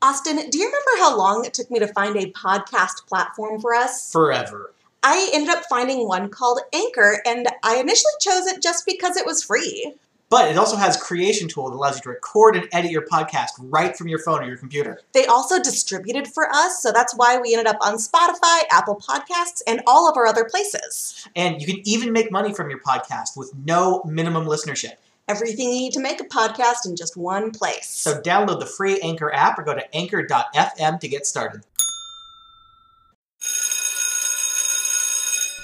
Austin, do you remember how long it took me to find a podcast platform for us? Forever. I ended up finding one called Anchor, and I initially chose it just because it was free. But it also has creation tool that allows you to record and edit your podcast right from your phone or your computer. They also distributed for us, so that's why we ended up on Spotify, Apple Podcasts, and all of our other places. And you can even make money from your podcast with no minimum listenership. Everything you need to make a podcast in just one place. So download the free Anchor app or go to anchor.fm to get started.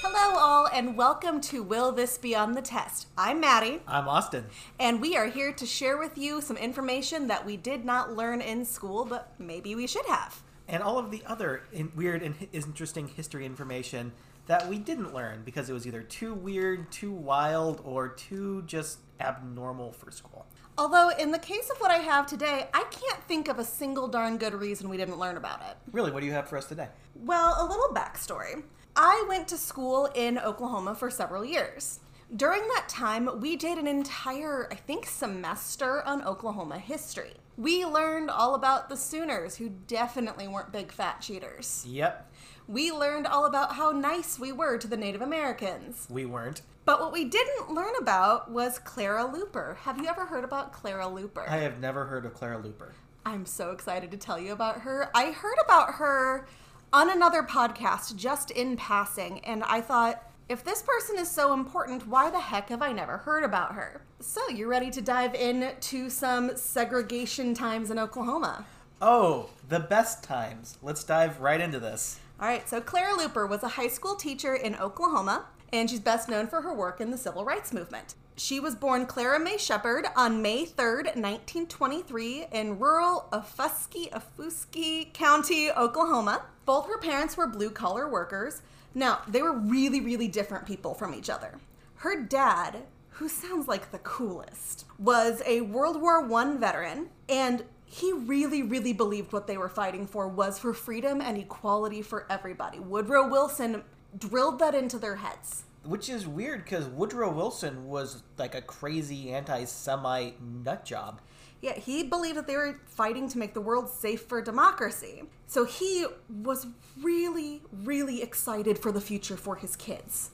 Hello, all, and welcome to Will This Be on the Test? I'm Maddie, I'm Austin. and we are here to share with you some information that we did not learn in school, but maybe we should have. and all of the other in- weird and hi- interesting history information that we didn't learn because it was either too weird, too wild, or too just abnormal for school. Although, in the case of what I have today, I can't think of a single darn good reason we didn't learn about it. Really, what do you have for us today? Well, a little backstory. I went to school in Oklahoma for several years. During that time, we did an entire, I think, semester on Oklahoma history. We learned all about the Sooners, who definitely weren't big fat cheaters. Yep, We learned all about how nice we were to the Native Americans. we weren't. But what we didn't learn about was Clara Luper. Have you ever heard about Clara Luper? I have never heard of Clara Luper. I'm so excited to tell you about her. I heard about her on another podcast just in passing, and I thought, if this person is so important, why the heck have I never heard about her? So, you're ready to dive into some segregation times in Oklahoma? Oh, the best times. Let's dive right into this. All right, so Clara Luper was a high school teacher in Oklahoma, and she's best known for her work in the civil rights movement. She was born Clara May Shepard on May 3rd, 1923, in rural Okfuskee, Okfuskee County, Oklahoma. Both her parents were blue collar workers. Now, they were really, really different people from each other. Her dad, who sounds like the coolest, was a World War I veteran, and he really, really believed what they were fighting for was for freedom and equality for everybody. Woodrow Wilson drilled that into their heads. Which is weird because Woodrow Wilson was like a crazy anti Semite nut job. Yeah, he believed that they were fighting to make the world safe for democracy. So he was really, really excited for the future for his kids.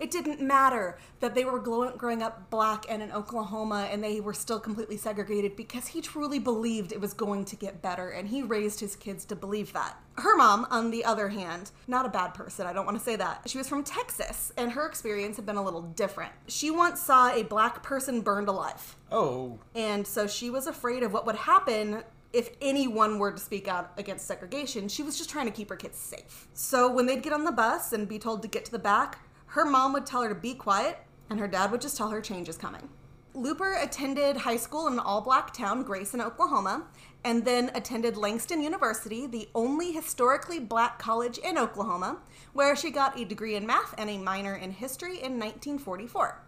It didn't matter that they were growing up black and in Oklahoma and they were still completely segregated because he truly believed it was going to get better and he raised his kids to believe that. Her mom, on the other hand, not a bad person, I don't want to say that. She was from Texas and her experience had been a little different. She once saw a black person burned alive. Oh, And so she was afraid of what would happen if anyone were to speak out against segregation. She was just trying to keep her kids safe. So when they'd get on the bus and be told to get to the back, her mom would tell her to be quiet, and her dad would just tell her change is coming. Luper attended high school in an all black town, Grayson, Oklahoma, and then attended Langston University, the only historically black college in Oklahoma, where she got a degree in math and a minor in history in 1944.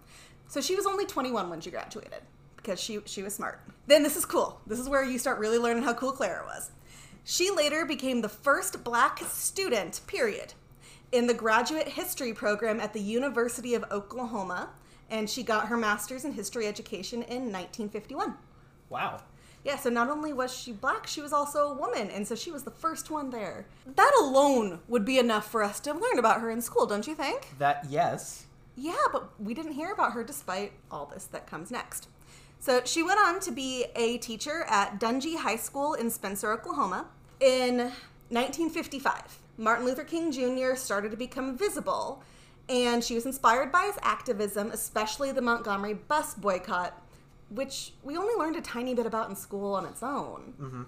So she was only 21 when she graduated because she she was smart. Then this is cool. This is where you start really learning how cool Clara was. She later became the first black student, period, in the graduate history program at the University of Oklahoma, and she got her master's in history education in 1951. wow. Yeah, so not only was she black, she was also a woman, and so she was the first one there. That alone would be enough for us to learn about her in school, don't you think? That, yes. Yeah, but we didn't hear about her despite all this that comes next. So she went on to be a teacher at Dunjee High School in Spencer, Oklahoma. In 1955, Martin Luther King Jr. started to become visible, and she was inspired by his activism, especially the Montgomery bus boycott, which we only learned a tiny bit about in school on its own. Mm-hmm.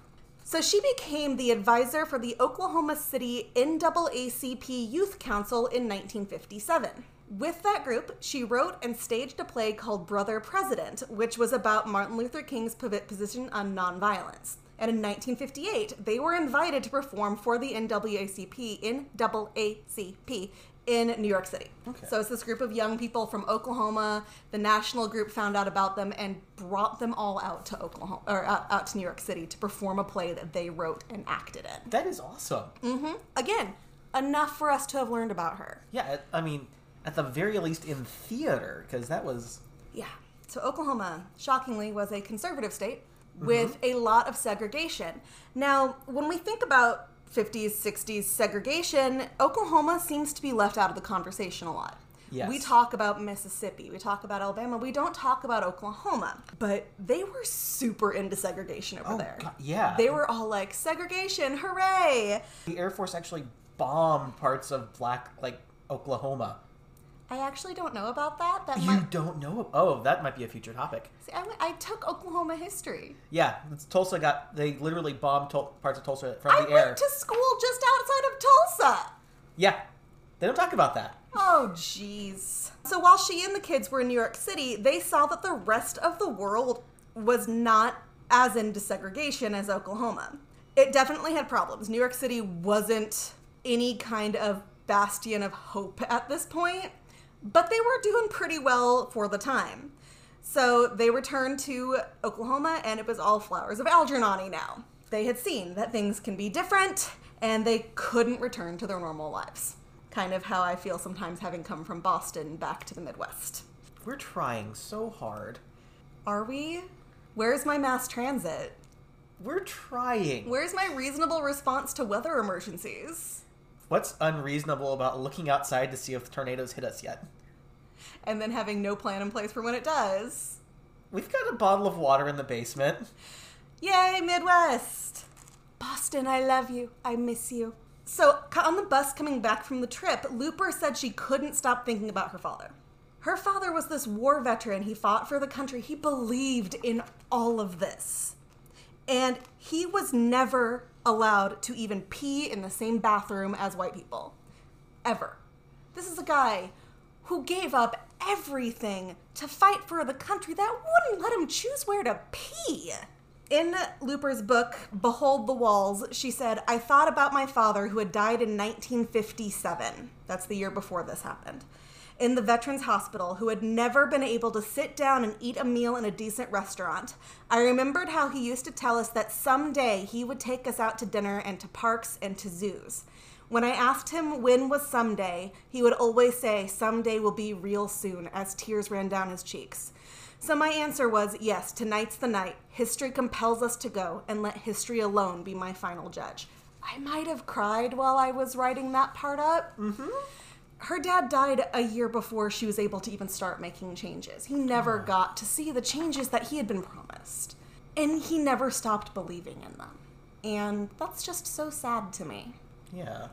So she became the advisor for the Oklahoma City NAACP Youth Council in 1957. With that group, she wrote and staged a play called Brother President, which was about Martin Luther King's posi- position on nonviolence. And in 1958, they were invited to perform for the NAACP in NAACP in New York City. Okay. So it's this group of young people from Oklahoma. The national group found out about them and brought them all out to Oklahoma or out, out to New York City to perform a play that they wrote and acted in. That is awesome. Mm-hmm. Again, enough for us to have learned about her. Yeah, I I mean, at the very least in theater, because that was Yeah. So Oklahoma, shockingly, was a conservative state. With mm-hmm. a lot of segregation. Now, when we think about 50s, 60s segregation, Oklahoma seems to be left out of the conversation a lot. Yes. We talk about Mississippi, we talk about Alabama, we don't talk about Oklahoma. But they were super into segregation over Oh, there. God, yeah. They were all like, segregation, hooray! The Air Force actually bombed parts of black, like Oklahoma. I actually don't know about that. That You might. don't know? Oh, that might be a future topic. See, I, I took Oklahoma history. Yeah, Tulsa got they literally bombed Tul- parts of Tulsa from I the went air. to school just outside of Tulsa. Yeah, they don't talk about that. Oh, jeez. So while she and the kids were in New York City, they saw that the rest of the world was not as into segregation as Oklahoma. It definitely had problems. New York City wasn't any kind of bastion of hope at this point, but they were doing pretty well for the time. So they returned to Oklahoma, and it was all flowers of Algernon now. They had seen that things can be different, and they couldn't return to their normal lives. Kind of how I feel sometimes having come from Boston back to the Midwest. We're trying so hard. Are we? Where's my mass transit? We're trying. Where's my reasonable response to weather emergencies? What's unreasonable about looking outside to see if tornadoes hit us yet? And then having no plan in place for when it does. We've got a bottle of water in the basement. Yay, Midwest! Boston, I love you. I miss you. So, on the bus coming back from the trip, Luper said she couldn't stop thinking about her father. Her father was this war veteran. He fought for the country. He believed in all of this. And he was never allowed to even pee in the same bathroom as white people. Ever. This is a guy who gave up everything to fight for the country that wouldn't let him choose where to pee. In Luper's book, Behold the Walls, she said, I thought about my father who had died in 1957. That's the year before this happened. In the Veterans Hospital, who had never been able to sit down and eat a meal in a decent restaurant. I remembered how he used to tell us that someday he would take us out to dinner and to parks and to zoos. When I asked him when was someday, he would always say, Someday will be real soon, as tears ran down his cheeks. So my answer was, Yes, tonight's the night. History compels us to go, and let history alone be my final judge. I might have cried while I was writing that part up. Mm-hmm. Her dad died a year before she was able to even start making changes. He never got to see the changes that he had been promised. And he never stopped believing in them. And that's just so sad to me. Yeah.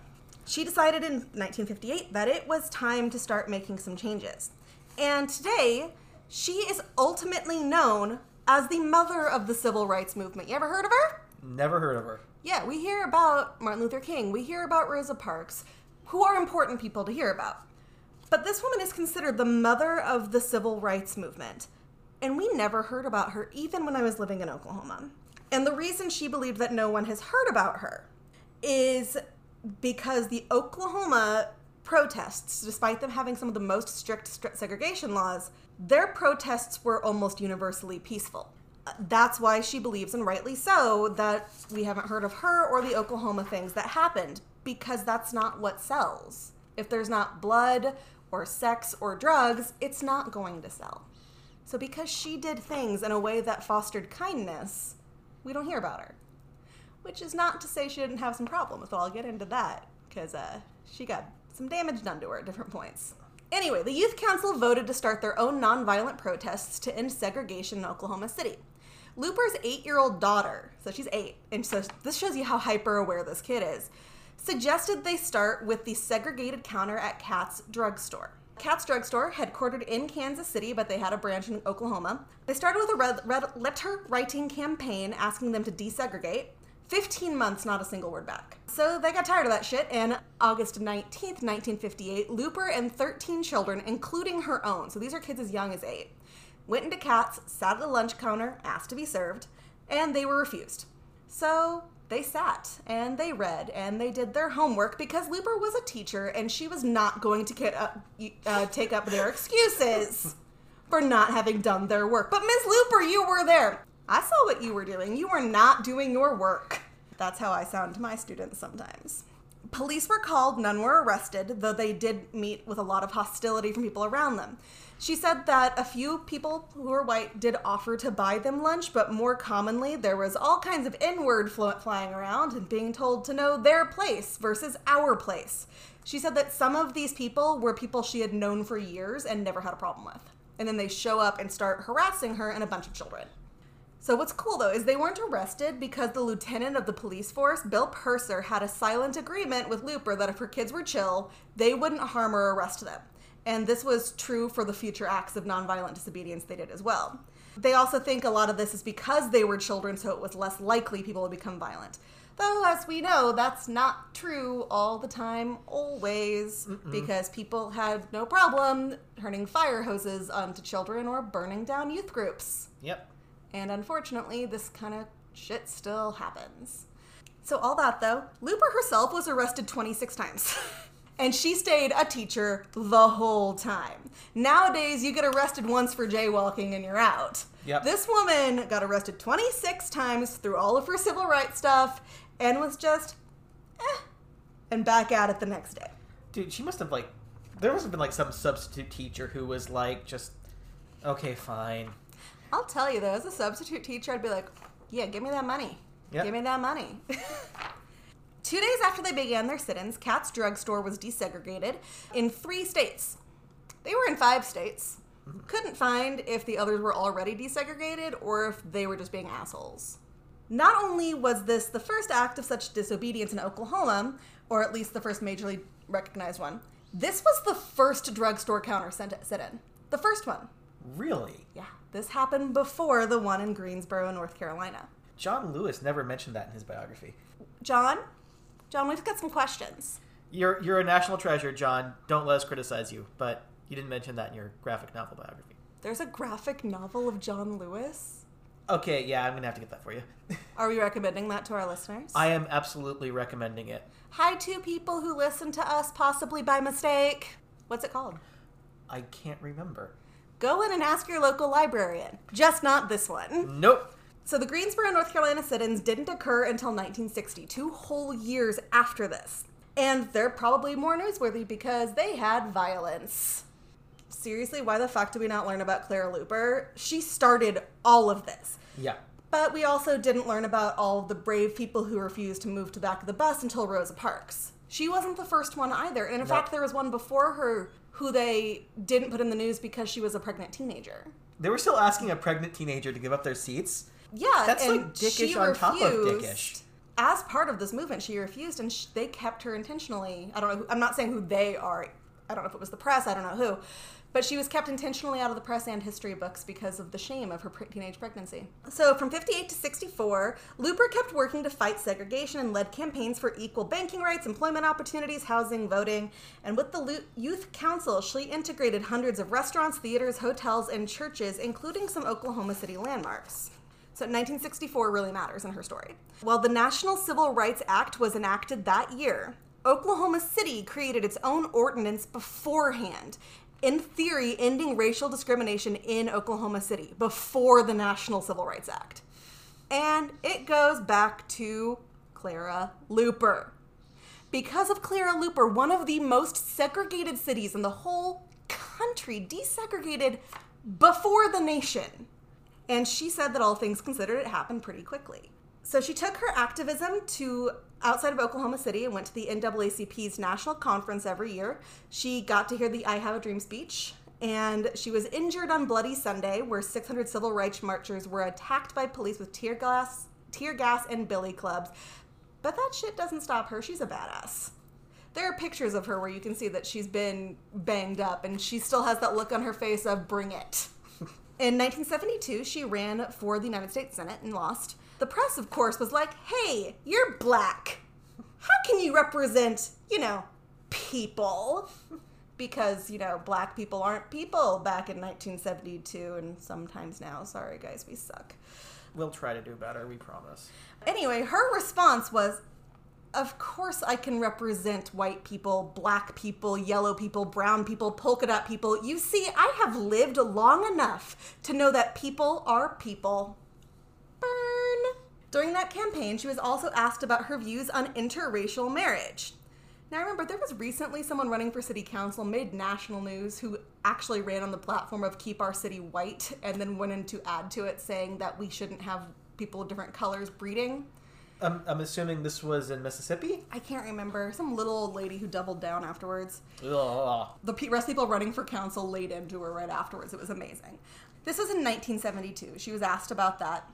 She decided in 1958 that it was time to start making some changes. And today, she is ultimately known as the mother of the civil rights movement. You ever heard of her? Never heard of her. Yeah, we hear about Martin Luther King, we hear about Rosa Parks, who are important people to hear about. But this woman is considered the mother of the civil rights movement. And we never heard about her, even when I was living in Oklahoma. And the reason she believed that no one has heard about her is because the Oklahoma protests, despite them having some of the most strict stri- segregation laws, their protests were almost universally peaceful. That's why she believes, and rightly so, that we haven't heard of her or the Oklahoma things that happened, because that's not what sells. If there's not blood or sex or drugs, it's not going to sell. So, because she did things in a way that fostered kindness, we don't hear about her. Which is not to say she didn't have some problems, but I'll get into that because uh, she got some damage done to her at different points. Anyway, the Youth Council voted to start their own nonviolent protests to end segregation in Oklahoma City. Luper's eight year old daughter, so she's eight, and so this shows you how hyper aware this kid is, suggested they start with the segregated counter at Katz Drugstore. Katz Drugstore, headquartered in Kansas City, but they had a branch in Oklahoma. They started with a red, red letter writing campaign asking them to desegregate. 15 months, not a single word back. So they got tired of that shit, and August 19th, 1958, Luper and 13 children, including her own, so these are kids as young as 8, went into Katz, sat at the lunch counter, asked to be served, and they were refused. So they sat and they read and they did their homework because Luper was a teacher and she was not going to get up, uh, take up their excuses for not having done their work. But Miss Luper, you were there. I saw what you were doing. You were not doing your work. That's how I sound to my students sometimes. Police were called, none were arrested, though they did meet with a lot of hostility from people around them. She said that a few people who were white did offer to buy them lunch, but more commonly, there was all kinds of N word flying around and being told to know their place versus our place. She said that some of these people were people she had known for years and never had a problem with. And then they show up and start harassing her and a bunch of children. So what's cool though is they weren't arrested because the lieutenant of the police force, Bill Purser, had a silent agreement with Luper that if her kids were chill, they wouldn't harm or arrest them. And this was true for the future acts of nonviolent disobedience they did as well. They also think a lot of this is because they were children, so it was less likely people would become violent. Though, as we know, that's not true all the time, always, Mm-mm. because people had no problem turning fire hoses onto children or burning down youth groups. Yep. And unfortunately, this kind of shit still happens. So, all that though, Luper herself was arrested 26 times. and she stayed a teacher the whole time. Nowadays, you get arrested once for jaywalking and you're out. Yep. This woman got arrested 26 times through all of her civil rights stuff and was just, eh, and back at it the next day. Dude, she must have, like, there must have been, like, some substitute teacher who was, like, just, okay, fine. I'll tell you though, as a substitute teacher, I'd be like, yeah, give me that money. Yep. Give me that money. Two days after they began their sit ins, Katz Drugstore was desegregated in three states. They were in five states. Couldn't find if the others were already desegregated or if they were just being assholes. Not only was this the first act of such disobedience in Oklahoma, or at least the first majorly recognized one, this was the first drugstore counter sit in. The first one. Really? Yeah. This happened before the one in Greensboro, North Carolina. John Lewis never mentioned that in his biography. John? John, we've got some questions. You're you're a national treasure, John. Don't let us criticize you, but you didn't mention that in your graphic novel biography. There's a graphic novel of John Lewis? Okay, yeah, I'm gonna have to get that for you. Are we recommending that to our listeners? I am absolutely recommending it. Hi, two people who listen to us possibly by mistake. What's it called? I can't remember go in and ask your local librarian. Just not this one. Nope. So the Greensboro, North Carolina sit ins didn't occur until 1960, two whole years after this. And they're probably more newsworthy because they had violence. Seriously, why the fuck do we not learn about Clara Luper? She started all of this. Yeah. But we also didn't learn about all the brave people who refused to move to the back of the bus until Rosa Parks. She wasn't the first one either. And in nope. fact, there was one before her who they didn't put in the news because she was a pregnant teenager. They were still asking a pregnant teenager to give up their seats. Yeah, that's like dickish on top of dickish. As part of this movement, she refused, and sh- they kept her intentionally. I don't know. Who, I'm not saying who they are. I don't know if it was the press. I don't know who, but she was kept intentionally out of the press and history books because of the shame of her teenage pregnancy. So from 58 to 64, Luper kept working to fight segregation and led campaigns for equal banking rights, employment opportunities, housing, voting. And with the Youth Council, she integrated hundreds of restaurants, theaters, hotels, and churches, including some Oklahoma City landmarks. So 1964 really matters in her story. While the National Civil Rights Act was enacted that year, Oklahoma City created its own ordinance beforehand in theory, ending racial discrimination in Oklahoma City before the National Civil Rights Act. And it goes back to Clara Luper. Because of Clara Luper, one of the most segregated cities in the whole country, desegregated before the nation. And she said that all things considered, it happened pretty quickly. So she took her activism to outside of Oklahoma City and went to the NAACP's national conference every year. She got to hear the I Have a Dream speech, and she was injured on Bloody Sunday, where 600 civil rights marchers were attacked by police with tear gas, tear gas and billy clubs. But that shit doesn't stop her. She's a badass. There are pictures of her where you can see that she's been banged up, and she still has that look on her face of "Bring it." In 1972, she ran for the United States Senate and lost. The press, of course, was like, hey, you're black. How can you represent, you know, people? Because, you know, black people aren't people back in 1972 and sometimes now. Sorry, guys, we suck. We'll try to do better, we promise. Anyway, her response was, of course I can represent white people, black people, yellow people, brown people, polka dot people. You see, I have lived long enough to know that people are people. Burn. During that campaign, she was also asked about her views on interracial marriage. Now, I remember there was recently someone running for city council, made national news, who actually ran on the platform of Keep Our City White and then went in to add to it saying that we shouldn't have people of different colors breeding. I'm, I'm assuming this was in Mississippi. I can't remember. Some little old lady who doubled down afterwards. Ugh. The rest of people running for council laid into her right afterwards. It was amazing. This was in 1972. She was asked about that.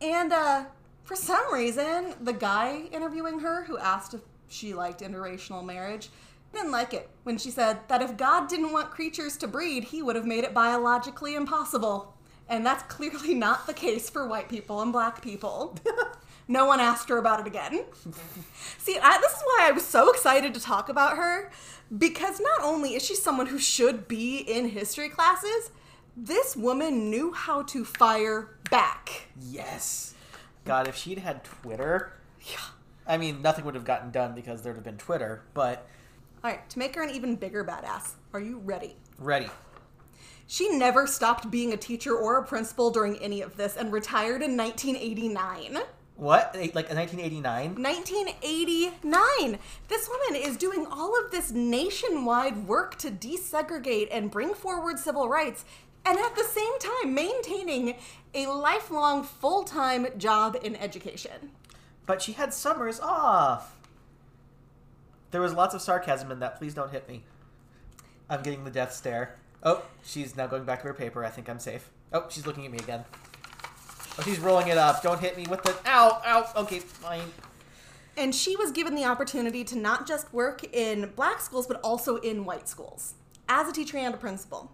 And uh, for some reason, the guy interviewing her, who asked if she liked interracial marriage, didn't like it when she said that if God didn't want creatures to breed, he would have made it biologically impossible. And that's clearly not the case for white people and black people. no one asked her about it again. See, I, this is why I was so excited to talk about her because not only is she someone who should be in history classes, this woman knew how to fire back. Yes. God, if she'd had Twitter, Yeah. I mean, nothing would have gotten done because there'd have been Twitter, but All right, to make her an even bigger badass, are you ready? ready. She never stopped being a teacher or a principal during any of this and retired in 1989. What? Like 1989? 1989. This woman is doing all of this nationwide work to desegregate and bring forward civil rights, and at the same time maintaining a lifelong full time job in education. But she had summers off. There was lots of sarcasm in that. Please don't hit me. I'm getting the death stare. Oh, she's now going back to her paper. I think I'm safe. Oh, she's looking at me again. Oh, she's rolling it up. Don't hit me with the. Ow, ow. Okay, fine. And she was given the opportunity to not just work in black schools, but also in white schools as a teacher and a principal.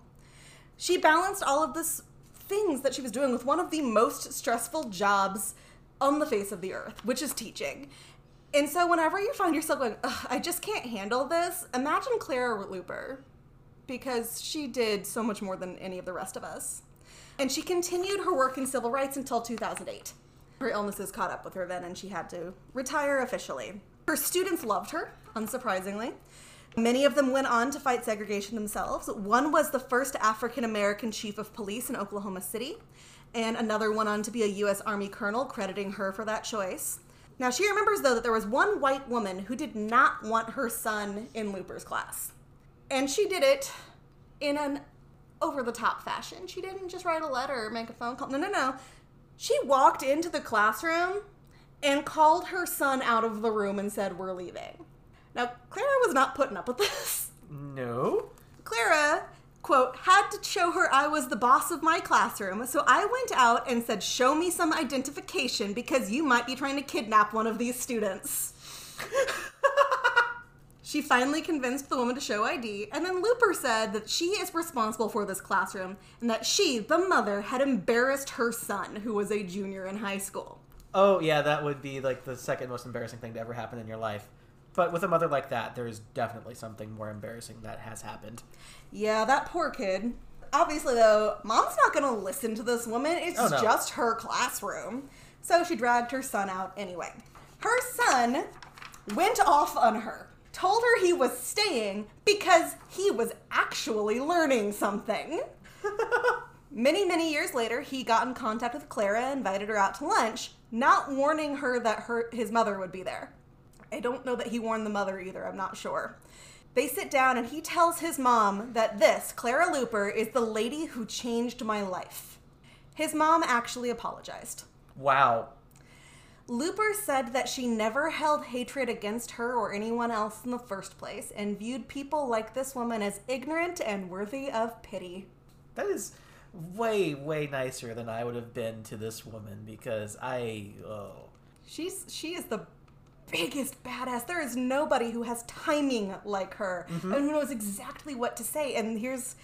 She balanced all of this things that she was doing with one of the most stressful jobs on the face of the earth, which is teaching. And so, whenever you find yourself going, I just can't handle this, imagine Clara Luper, because she did so much more than any of the rest of us. And she continued her work in civil rights until 2008. Her illnesses caught up with her then, and she had to retire officially. Her students loved her, unsurprisingly. Many of them went on to fight segregation themselves. One was the first African American chief of police in Oklahoma City, and another went on to be a U.S. Army colonel, crediting her for that choice. Now, she remembers, though, that there was one white woman who did not want her son in Luper's class. And she did it in an over the top fashion. She didn't just write a letter or make a phone call. No, no, no. She walked into the classroom and called her son out of the room and said, We're leaving. Now, Clara was not putting up with this. No? Clara, quote, had to show her I was the boss of my classroom, so I went out and said, Show me some identification because you might be trying to kidnap one of these students. she finally convinced the woman to show ID, and then Luper said that she is responsible for this classroom and that she, the mother, had embarrassed her son, who was a junior in high school. Oh, yeah, that would be like the second most embarrassing thing to ever happen in your life. But with a mother like that, there is definitely something more embarrassing that has happened. Yeah, that poor kid. Obviously, though, mom's not going to listen to this woman. It's Oh, no. just her classroom. So she dragged her son out anyway. Her son went off on her, told her he was staying because he was actually learning something. Many, many years later, he got in contact with Clara invited her out to lunch, not warning her that her his mother would be there. I don't know that he warned the mother either, I'm not sure. They sit down and he tells his mom that this, Clara Luper, is the lady who changed my life. His mom actually apologized. Wow. Luper said that she never held hatred against her or anyone else in the first place and viewed people like this woman as ignorant and worthy of pity. That is way, way nicer than I would have been to this woman because I. Oh. She's she is the biggest badass. There is nobody who has timing like her mm-hmm. and who knows exactly what to say. And here's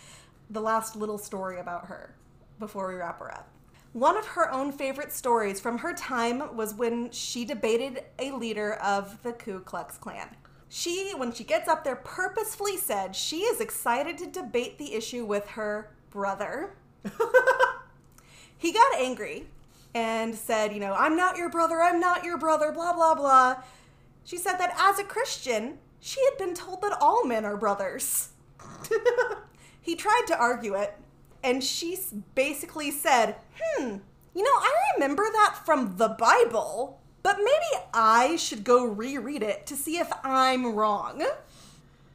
the last little story about her before we wrap her up. One of her own favorite stories from her time was when she debated a leader of the Ku Klux Klan. She, when she gets up there, purposefully said she is excited to debate the issue with her brother. he got angry and said, you know, I'm not your brother, I'm not your brother, blah, blah, blah. She said that as a Christian, she had been told that all men are brothers. he tried to argue it, and she basically said, hmm, you know, I remember that from the Bible, but but maybe I should go reread it to see if I'm wrong.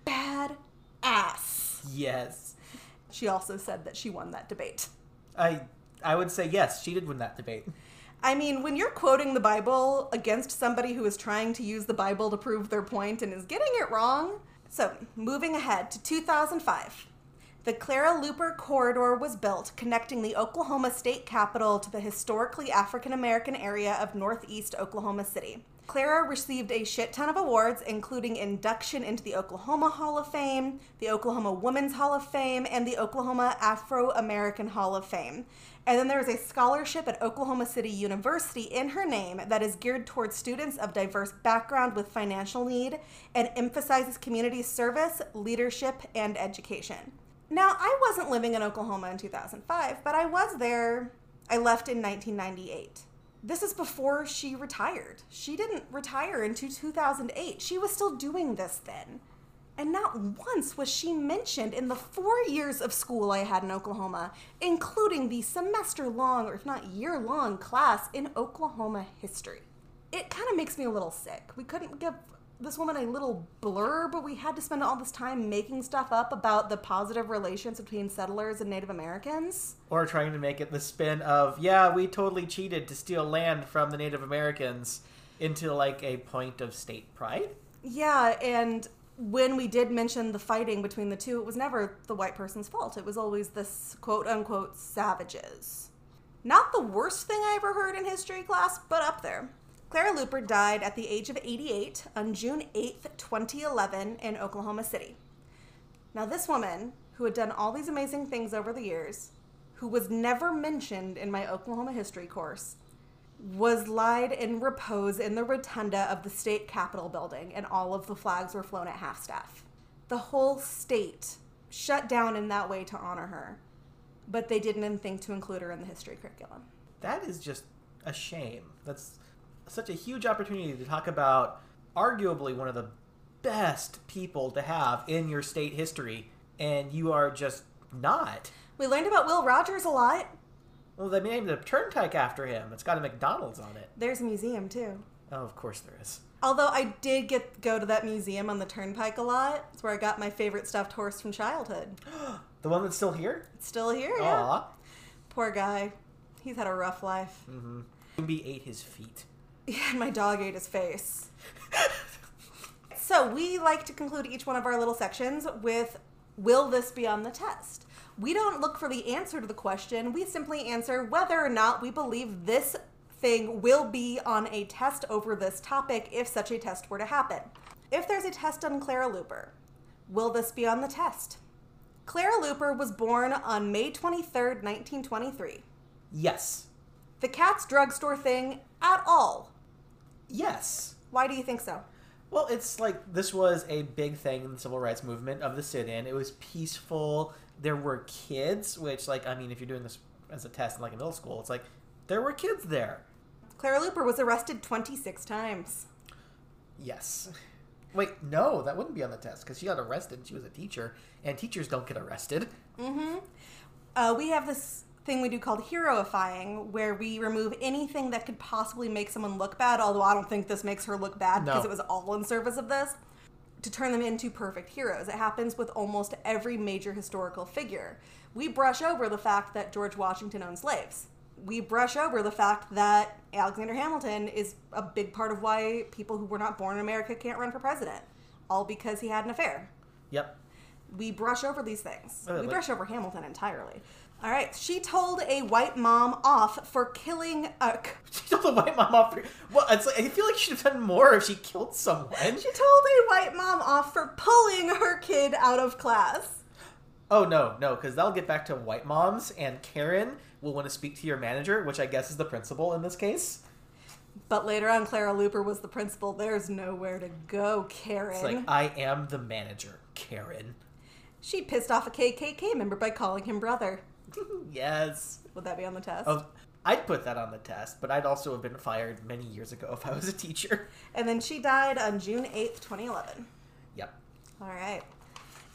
Bad ass. Yes. She also said that she won that debate. I I would say yes, she did win that debate. I mean, when you're quoting the Bible against somebody who is trying to use the Bible to prove their point and is getting it wrong. So, moving ahead to 2005. The Clara Luper Corridor was built, connecting the Oklahoma state capital to the historically African American area of northeast Oklahoma City. Clara received a shit ton of awards, including induction into the Oklahoma Hall of Fame, the Oklahoma Women's Hall of Fame, and the Oklahoma Afro American Hall of Fame. And then there is a scholarship at Oklahoma City University in her name that is geared towards students of diverse background with financial need and emphasizes community service, leadership, and education. Now, I wasn't living in Oklahoma in 2005, but I was there. I left in 1998. This is before she retired. She didn't retire until 2008. She was still doing this then. And not once was she mentioned in the four years of school I had in Oklahoma, including the semester long, or if not year long, class in Oklahoma history. It kind of makes me a little sick. We couldn't give this woman a little blurb, but we had to spend all this time making stuff up about the positive relations between settlers and Native Americans. Or trying to make it the spin of, yeah, we totally cheated to steal land from the Native Americans into like a point of state pride. Yeah, and when we did mention the fighting between the two, it was never the white person's fault. It was always this quote unquote savages. Not the worst thing I ever heard in history class, but up there. Clara Luper died at the age of 88 on June 8, 2011, in Oklahoma City. Now, this woman, who had done all these amazing things over the years, who was never mentioned in my Oklahoma history course, was lied in repose in the rotunda of the state capitol building, and all of the flags were flown at half staff. The whole state shut down in that way to honor her, but they didn't think to include her in the history curriculum. That is just a shame. That's such a huge opportunity to talk about arguably one of the best people to have in your state history, and you are just not. We learned about Will Rogers a lot. Well, they named a turnpike after him. It's got a McDonald's on it. There's a museum too. Oh, of course there is. Although I did get go to that museum on the turnpike a lot. It's where I got my favorite stuffed horse from childhood. The one that's still here? It's still here, yeah. Aw. Poor guy. He's had a rough life. Mm-hmm. Ruby ate his feet. Yeah, and my dog ate his face. so we like to conclude each one of our little sections with Will this be on the test? We don't look for the answer to the question. We simply answer whether or not we believe this thing will be on a test over this topic if such a test were to happen. If there's a test on Clara Luper, will this be on the test? Clara Luper was born on May 23rd, 1923. Yes. The Katz drugstore thing at all. Yes. Why do you think so? Well, it's like this was a big thing in the civil rights movement of the sit-in. It was peaceful. There were kids, which, like, I mean, if you're doing this as a test in like a middle school, it's like there were kids there. Clara Luper was arrested 26 times. Yes. Wait, no, that wouldn't be on the test because she got arrested. and She was a teacher, and teachers don't get arrested. Mm-hmm. Uh, we have this thing we do called heroifying, where we remove anything that could possibly make someone look bad. Although I don't think this makes her look bad because it was all in service of this. To turn them into perfect heroes. It happens with almost every major historical figure. We brush over the fact that George Washington owned slaves. We brush over the fact that Alexander Hamilton is a big part of why people who were not born in America can't run for president. All because he had an affair Yep. we brush over these things. Oh, we like- brush over Hamilton entirely. All right, she told a white mom off for killing uh, a. She told the white mom off. for. Well, it's like, I feel like she should have done more if she killed someone. She told a white mom off for pulling her kid out of class. Oh no, no, because that'll get back to white moms, and Karen will want to speak to your manager, which I guess is the principal in this case. But later on, Clara Luper was the principal. There's nowhere to go, Karen. It's like I am the manager, Karen. she pissed off a KKK member by calling him brother. yes. Would that be on the test? Oh, I'd put that on the test, but I'd also have been fired many years ago if I was a teacher. And then she died on June 8th, 2011. Yep. All right.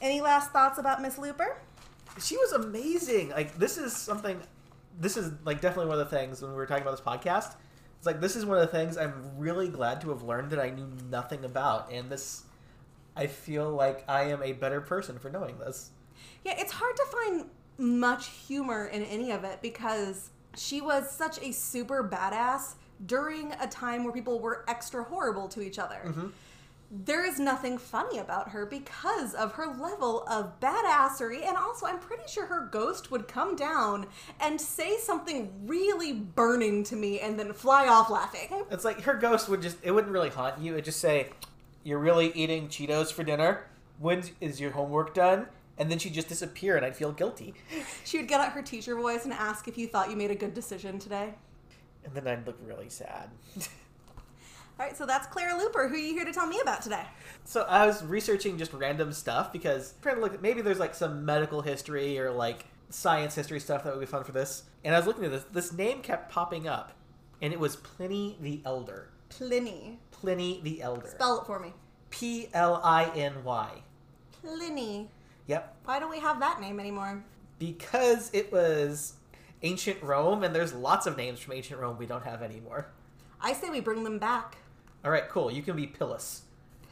Any last thoughts about Miss Luper? She was amazing. Like this is something. This is like definitely one of the things when we were talking about this podcast. It's like this is one of the things I'm really glad to have learned that I knew nothing about, and this, I feel like I am a better person for knowing this. Yeah, it's hard to find much humor in any of it because she was such a super badass during a time where people were extra horrible to each other. Mm-hmm. There is nothing funny about her because of her level of badassery, and also I'm pretty sure her ghost would come down and say something really burning to me and then fly off laughing. It's like her ghost would just, it wouldn't really haunt you. It'd just say, You're really eating Cheetos for dinner? When is your homework done? And then she'd just disappear and I'd feel guilty. She would get out her teacher voice and ask if you thought you made a good decision today. And then I'd look really sad. All right, so that's Clara Luper. Who are you here to tell me about today? So I was researching just random stuff because trying to look at maybe there's like some medical history or like science history stuff that would be fun for this. And I was looking at this. This name kept popping up, and it was Pliny the Elder. Pliny. Pliny the Elder. Spell it for me. P L I N Y. Pliny. Yep. Why don't we have that name anymore? Because it was ancient Rome, and there's lots of names from ancient Rome we don't have anymore. I say we bring them back. All right, cool. You can be Pillus.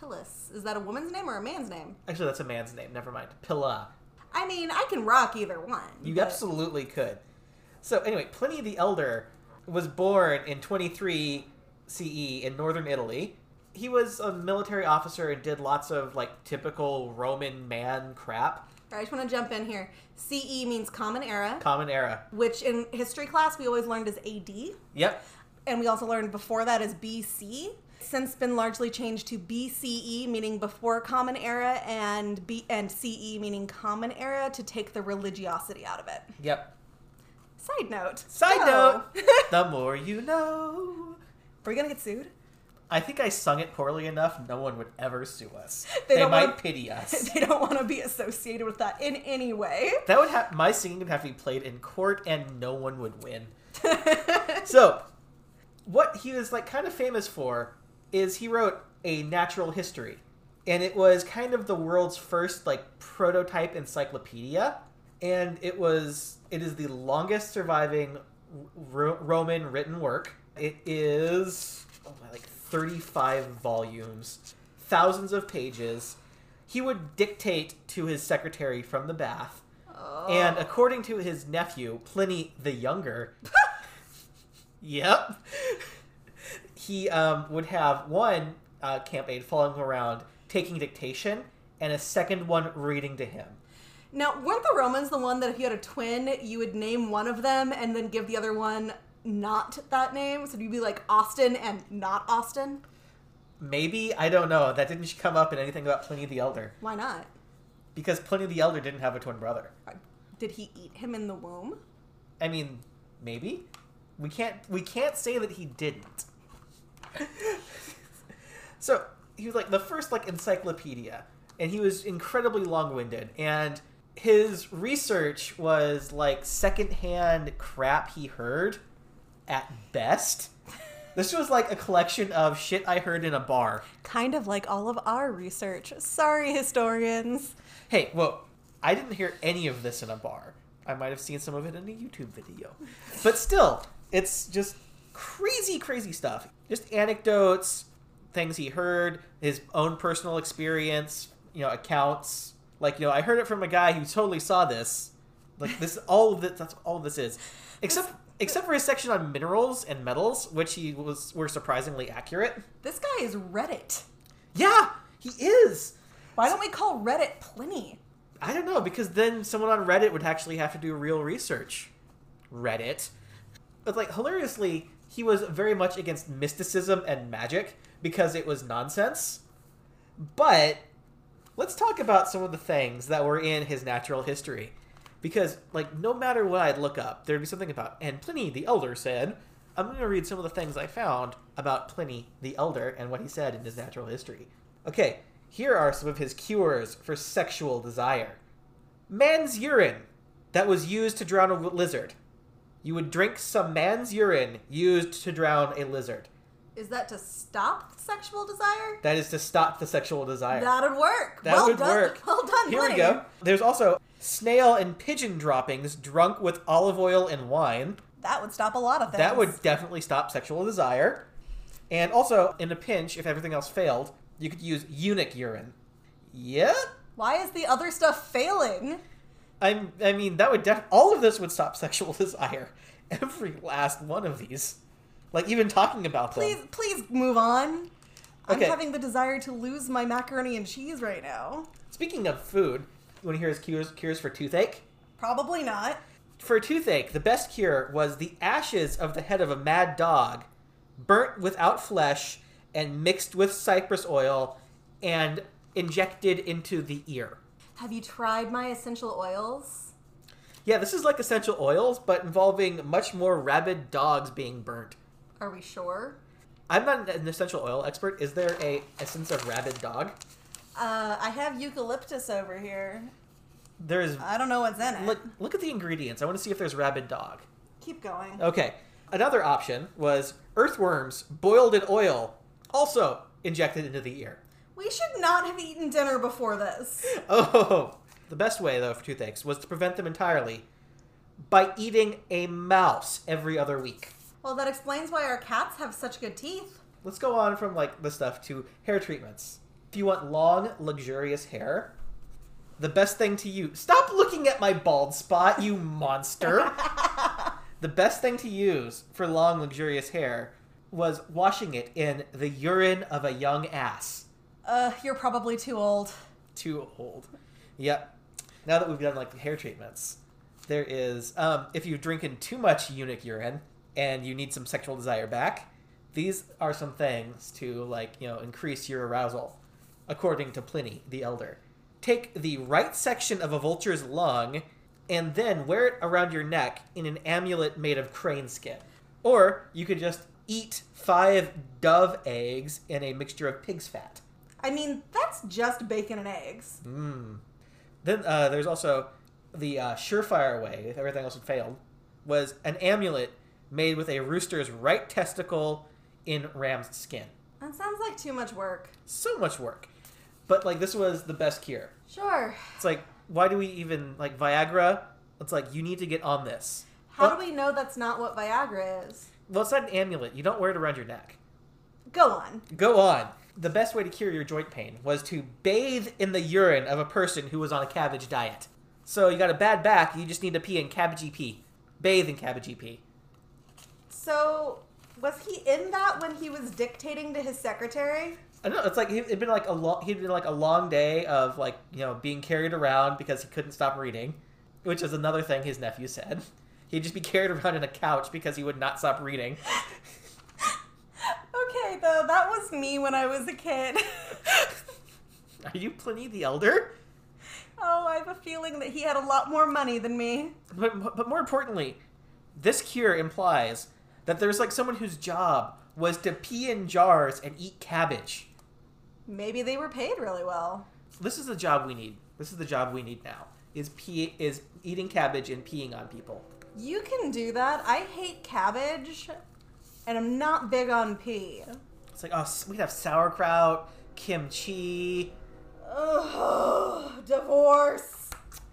Pillis. Is that a woman's name or a man's name? Actually, that's a man's name. Never mind. Pilla. I mean, I can rock either one. You but- absolutely could. So anyway, Pliny the Elder was born in 23 CE in northern Italy. He was a military officer and did lots of like typical Roman man crap. I just want to jump in here. CE means Common Era, Common era. which in history class we always learned as AD, Yep. and we also learned before that as BC. Since been largely changed to BCE, meaning before Common Era, and B and CE meaning Common Era to take the religiosity out of it. Yep. Side note. Side So- note. Oh. the more you know. Are we gonna get sued? I think I sung it poorly enough. No one would ever sue us. They They, might wanna- pity us. they don't want to be associated with that in any way. That would have my singing would have to be played in court, and no one would win. so, what he was like kind of famous for is he wrote a natural history, and it was kind of the world's first like prototype encyclopedia, and it was it is the longest surviving Ro- Roman written work. It is oh my, like thirty five volumes, thousands of pages. He would dictate to his secretary from the bath. Oh. And according to his nephew, Pliny the Younger, yep, he um, would have one uh, camp aide following him around taking dictation and a second one reading to him. Now, weren't the Romans the one that if you had a twin, you would name one of them and then give the other one not that name? So you'd be like Austin and not Austin? Maybe, I don't know. That didn't come up in anything about Pliny the Elder. Why not? Because Pliny the Elder didn't have a twin brother. Uh, did he eat him in the womb? I mean, maybe. We can't we can't say that he didn't. so he was like the first like encyclopedia, and he was incredibly long-winded, and his research was like secondhand crap he heard at best. This was like a collection of shit I heard in a bar. Kind of like all of our research. Sorry, historians. Hey, well, I didn't hear any of this in a bar. I might have seen some of it in a YouTube video. But still, it's just crazy, crazy stuff. Just anecdotes, things he heard, his own personal experience, you know, accounts. Like, you know, I heard it from a guy who totally saw this. Like this all of this that's all this is. Except except for his section on minerals and metals, which he was were surprisingly accurate. This guy is Reddit. Yeah, he is. Why don't we call Reddit Pliny? I don't know because then someone on Reddit would actually have to do real research. Reddit, but like hilariously, he was very much against mysticism and magic because it was nonsense. But let's talk about some of the things that were in his natural history, because like no matter what I'd look up, there'd be something about. And Pliny the Elder said, "I'm going to read some of the things I found about Pliny the Elder and what he said in his natural history." Okay, here are some of his cures for sexual desire. Man's urine that was used to drown a lizard. You would drink some man's urine used to drown a lizard. Is that to stop sexual desire? That is to stop the sexual desire. That'd work. That well would done. work. Well done, Here we go. There's also snail and pigeon droppings drunk with olive oil and wine. That would stop a lot of things. That would definitely stop sexual desire. And also, in a pinch, if everything else failed, you could use eunuch urine. Yeah? Why is the other stuff failing? I'm, I mean, that would def- all of this would stop sexual desire. Every last one of these. Like, even talking about them. Please, please move on. I'm having the desire to lose my macaroni and cheese right now. Speaking of food, you want to hear his cures, cures for toothache? Probably not. For toothache, the best cure was the ashes of the head of a mad dog, burnt without flesh and mixed with cypress oil and injected into the ear. Have you tried my essential oils? Yeah, this is like essential oils, but involving much more rabid dogs being burnt. Are we sure? I'm not an essential oil expert. Is there a essence of rabid dog? Uh, I have eucalyptus over here. There's I don't know what's in it. look look at the ingredients. I want to see if there's rabid dog. Keep going. Okay. Another option was earthworms boiled in oil, also injected into the ear. We should not have eaten dinner before this. Oh, the best way though for toothaches was to prevent them entirely by eating a mouse every other week. Well, that explains why our cats have such good teeth. Let's go on from like the stuff to hair treatments. If you want long, luxurious hair, the best thing to use. Stop looking at my bald spot, you monster. the best thing to use for long, luxurious hair was washing it in the urine of a young ass. Uh, you're probably too old. Too old. Yep. Now that we've done like the hair treatments, there is um, if you're drinking too much eunuch urine and you need some sexual desire back, these are some things to like you know increase your arousal, according to Pliny the Elder. Take the right section of a vulture's lung and then wear it around your neck in an amulet made of crane skin. Or you could just eat five dove eggs in a mixture of pig's fat. I mean, that's just bacon and eggs. Mm. Then uh, there's also the uh, surefire way, if everything else had failed, was an amulet made with a rooster's right testicle in ram's skin. That sounds like too much work. So much work. But like this was the best cure. Sure. It's like why do we even like Viagra? It's like you need to get on this. How Well- do we know that's not what Viagra is? Well, it's not an amulet. You don't wear it around your neck. Go on. Go on. The best way to cure your joint pain was to bathe in the urine of a person who was on a cabbage diet. So you got a bad back, you just need to pee in cabbage pee. Bathe in cabbage pee. So, was he in that when he was dictating to his secretary? I know it's like it'd been like a long he'd been like a long day of like you know being carried around because he couldn't stop reading, which is another thing his nephew said. He'd just be carried around in a couch because he would not stop reading. Okay, though, that was me when I was a kid. Are you Pliny the Elder? oh, I have a feeling that he had a lot more money than me. But but more importantly, this cure implies that there's like someone whose job was to pee in jars and eat cabbage. Maybe they were paid really well. This is the job we need. This is the job we need now. Is pee is eating cabbage and peeing on people. You can do that. I hate cabbage, and I'm not big on pee. It's like oh we'd have sauerkraut, kimchi. Ugh, divorce.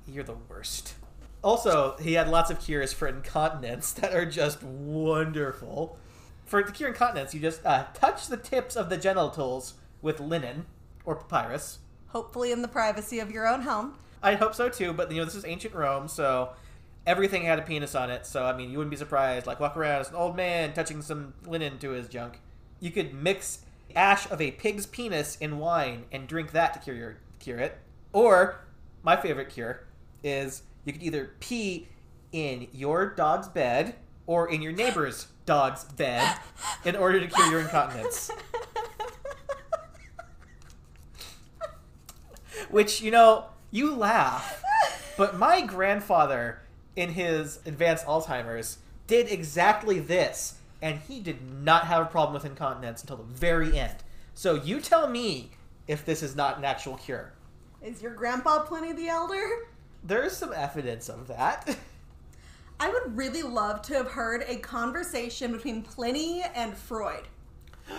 You're the worst. Also, he had lots of cures for incontinence that are just wonderful. For to cure incontinence, you just uh, touch the tips of the genitals with linen or papyrus. Hopefully, in the privacy of your own home. I hope so too, but you know this is ancient Rome, so everything had a penis on it. So I mean, you wouldn't be surprised. Like walk around as an old man touching some linen to his junk. You could mix ash of a pig's penis in wine and drink that to cure your cure it. Or my favorite cure is you could either pee in your dog's bed or in your neighbor's dog's bed in order to cure your incontinence. Which, you know, you laugh, but my grandfather, in his advanced Alzheimer's, did exactly this, and he did not have a problem with incontinence until the very end. So you tell me if this is not an actual cure. Is your grandpa Pliny the Elder? There's some evidence of that. I would really love to have heard a conversation between Pliny and Freud.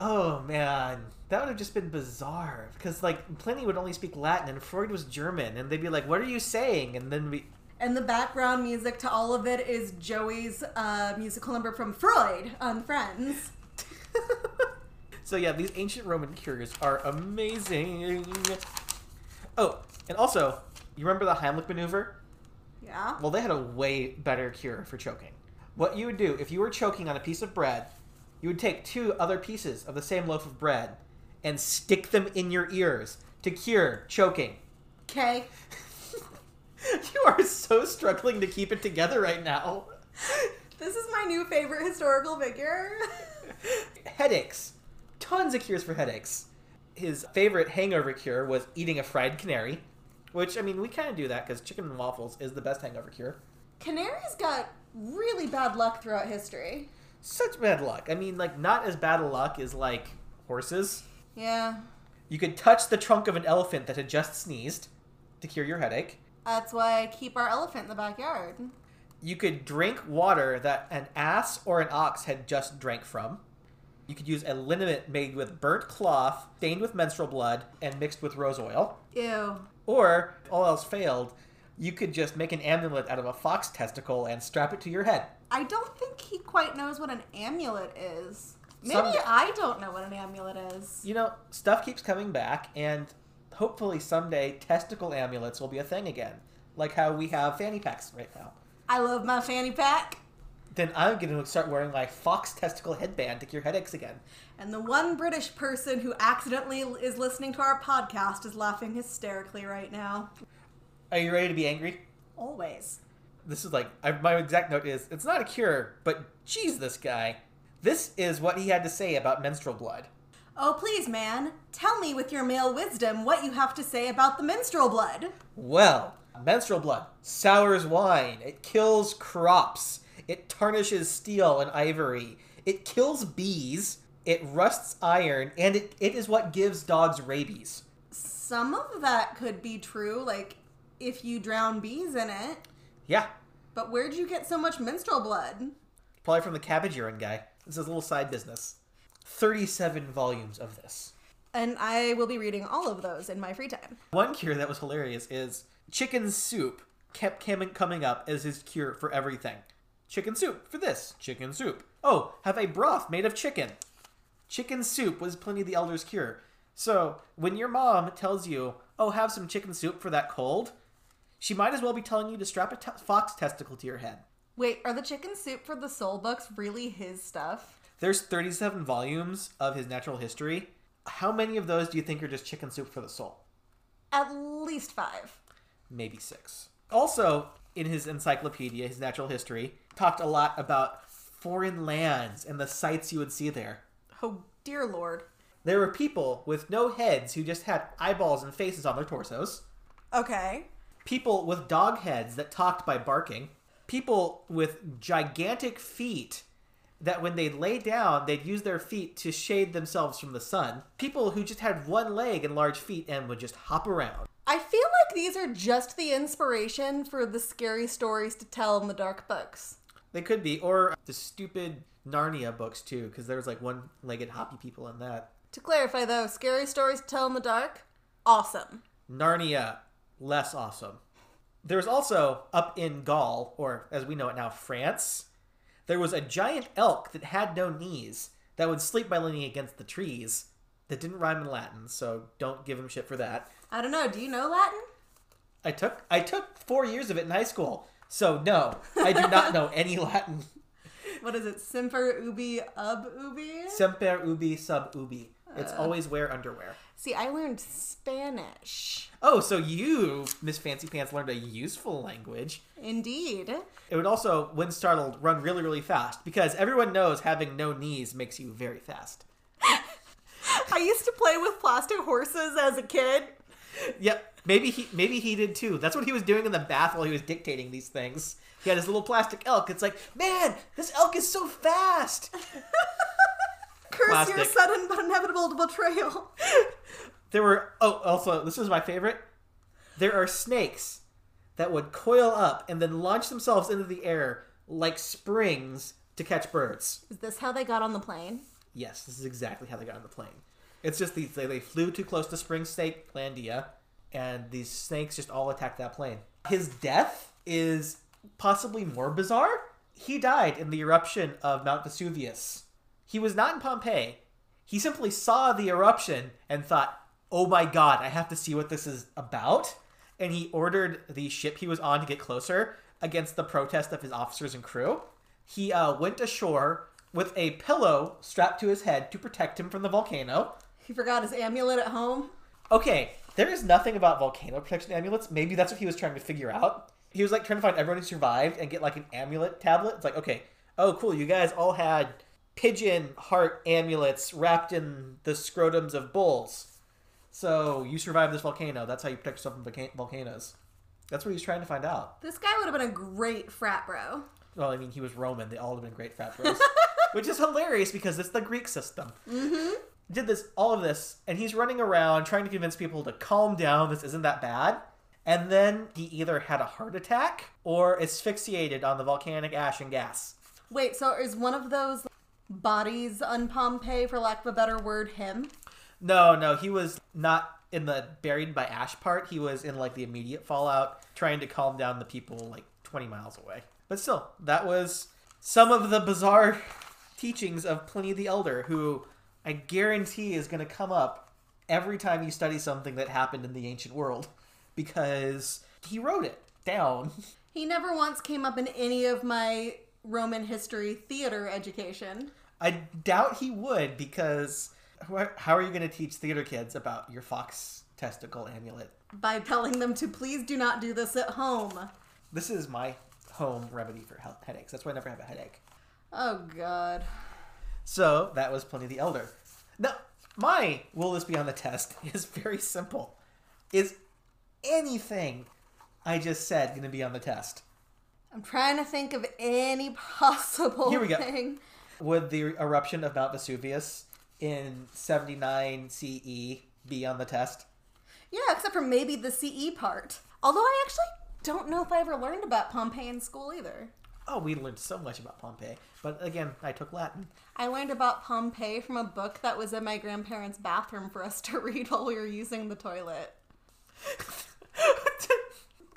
oh man, that would have just been bizarre because like Pliny would only speak Latin and Freud was German, and they'd be like, "What are you saying?" And then we, And the background music to all of it is Joey's uh, musical number from Freud on Friends. So yeah, these ancient Roman cures are amazing. Oh, and also, you remember the Heimlich maneuver? Yeah. Well, they had a way better cure for choking. What you would do if you were choking on a piece of bread, you would take two other pieces of the same loaf of bread and stick them in your ears to cure choking. Okay. you are so struggling to keep it together right now. This is my new favorite historical figure. headaches. Tons of cures for headaches. His favorite hangover cure was eating a fried canary, which, I mean, we kind of do that because chicken and waffles is the best hangover cure. Canaries got really bad luck throughout history. Such bad luck. I mean, like, not as bad a luck as, like, horses. Yeah. You could touch the trunk of an elephant that had just sneezed to cure your headache. That's why I keep our elephant in the backyard. You could drink water that an ass or an ox had just drank from. You could use a liniment made with burnt cloth, stained with menstrual blood, and mixed with rose oil. Ew. Or, if all else failed, you could just make an amulet out of a fox testicle and strap it to your head. I don't think he quite knows what an amulet is. Maybe Some- I don't know what an amulet is. You know, stuff keeps coming back, and hopefully someday testicle amulets will be a thing again. Like how we have fanny packs right now. I love my fanny pack. Then I'm going to start wearing my fox testicle headband to cure headaches again. And the one British person who accidentally is listening to our podcast is laughing hysterically right now. Are you ready to be angry? Always. This is like, I, my exact note is it's not a cure, but geez, this guy. This is what he had to say about menstrual blood. Oh, please, man, tell me with your male wisdom what you have to say about the menstrual blood. Well, menstrual blood sours wine. It kills crops. It tarnishes steel and ivory. It kills bees. It rusts iron, and it, it is what gives dogs rabies. Some of that could be true, like if you drown bees in it. Yeah, But where'd you get so much menstrual blood? probably from the cabbage urine guy. This is a little side business. 37 volumes of this. And I will be reading all of those in my free time. One cure that was hilarious is chicken soup kept coming up as his cure for everything. Chicken soup for this, chicken soup. Oh, have a broth made of chicken. Chicken soup was Pliny the Elder's cure. So, when your mom tells you, oh, have some chicken soup for that cold, she might as well be telling you to strap a fox testicle to your head. Wait, are the chicken soup for the soul books really his stuff? There's 37 volumes of his natural history. How many of those do you think are just chicken soup for the soul? At least five. maybe six. Also, in his encyclopedia, his natural history, talked a lot about foreign lands and the sights you would see there. Oh, dear lord. There were people with no heads who just had eyeballs and faces on their torsos. Okay. People with dog heads that talked by barking. People with gigantic feet that when they'd lay down, they'd use their feet to shade themselves from the sun. People who just had one leg and large feet and would just hop around. I feel like these are just the inspiration for the scary stories to tell in the dark books. They could be, or the stupid Narnia books too, because there's like one-legged hoppy people in that. To clarify though, scary stories to tell in the dark? Awesome. Narnia, less awesome. There's also up in Gaul, or as we know it now, France. There was a giant elk that had no knees that would sleep by leaning against the trees. That didn't rhyme in Latin, so don't give him shit for that. I don't know, do you know Latin? I took I took four years of it in high school, so no, I do not know any Latin. What is it? Semper ubi ub ubi? Semper ubi sub ubi. It's Uh. always wear underwear. See, I learned Spanish. Oh, so you, Miss Fancy Pants, learned a useful language. Indeed. It would also, when startled, run really, really fast because everyone knows having no knees makes you very fast. I used to play with plastic horses as a kid. Yep, maybe he, maybe he did too. That's what he was doing in the bath while he was dictating these things. He had his little plastic elk. It's like, man, this elk is so fast. Curse your sudden but inevitable betrayal. There were, oh, also, this was my favorite. There are snakes that would coil up and then launch themselves into the air like springs to catch birds. Is this how they got on the plane? Yes, this is exactly how they got on the plane. It's just these they, they flew too close to Spring State Landia, and these snakes just all attacked that plane. His death is possibly more bizarre. He died in the eruption of Mount Vesuvius. He was not in Pompeii. He simply saw the eruption and thought, oh my god, I have to see what this is about. And he ordered the ship he was on to get closer against the protest of his officers and crew. He uh, went ashore with a pillow strapped to his head to protect him from the volcano. He forgot his amulet at home. Okay, there is nothing about volcano protection amulets. Maybe that's what he was trying to figure out. He was like trying to find everyone who survived and get like an amulet tablet. It's like, okay, oh cool, you guys all had pigeon heart amulets wrapped in the scrotums of bulls. So you survive this volcano. That's how you protect yourself from volcanoes. That's what he's trying to find out. This guy would have been a great frat bro. Well, I mean, he was Roman. They all would have been great frat bros. Which is hilarious because it's the Greek system. Mm-hmm. Did this, all of this, and he's running around trying to convince people to calm down. This isn't that bad. And then he either had a heart attack or asphyxiated on the volcanic ash and gas. Wait, so is one of those bodies on Pompeii, for lack of a better word, him? No, no, he was not in the buried by ash part. He was in like the immediate fallout, trying to calm down the people like 20 miles away. But still, that was some of the bizarre teachings of Pliny the Elder, who I guarantee is going to come up every time you study something that happened in the ancient world because he wrote it down. He never once came up in any of my Roman history theater education. I doubt he would because how are you going to teach theater kids about your fox testicle amulet? By telling them to please do not do this at home. This is my home remedy for he- headaches. That's why I never have a headache. Oh, God. So that was Pliny the Elder. Now, my will this be on the test is very simple. Is anything I just said going to be on the test? I'm trying to think of any possible Here we go. thing. Would the eruption of Mount Vesuvius in 79 CE be on the test? Yeah, except for maybe the CE part. Although I actually don't know if I ever learned about Pompeii in school either. Oh, we learned so much about Pompeii. But again, I took Latin. I learned about Pompeii from a book that was in my grandparents' bathroom for us to read while we were using the toilet.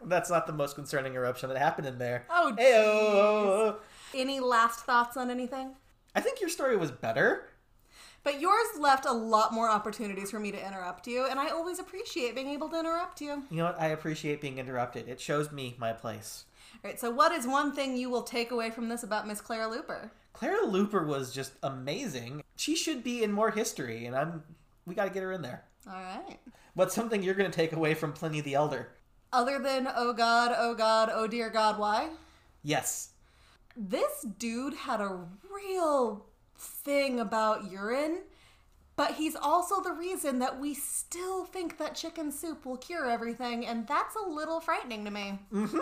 That's not the most concerning eruption that happened in there. Oh! Any last thoughts on anything? I think your story was better. But yours left a lot more opportunities for me to interrupt you, and I always appreciate being able to interrupt you. You know what? I appreciate being interrupted. It shows me my place. All right, so what is one thing you will take away from this about Miss Clara Luper? Clara Luper was just amazing. She should be in more history, and I'm we got to get her in there. All right. What's something you're going to take away from Pliny the Elder? Other than, oh God, oh God, oh dear God, why? Yes. This dude had a real thing about urine, but he's also the reason that we still think that chicken soup will cure everything, and that's a little frightening to me. Mm-hmm.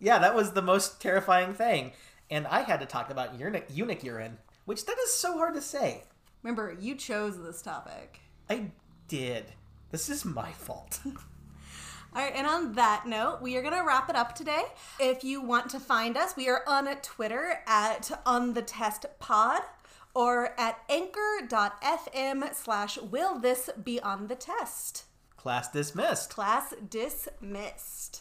Yeah, that was the most terrifying thing. And I had to talk about eunuch, eunuch urine, which that is so hard to say. Remember, you chose this topic. I did. This is my fault. All right, and on that note, we are going to wrap it up today. If you want to find us, we are on Twitter at On The Test Pod or at anchor.fm slash will this be on the test. Class dismissed. Class dismissed.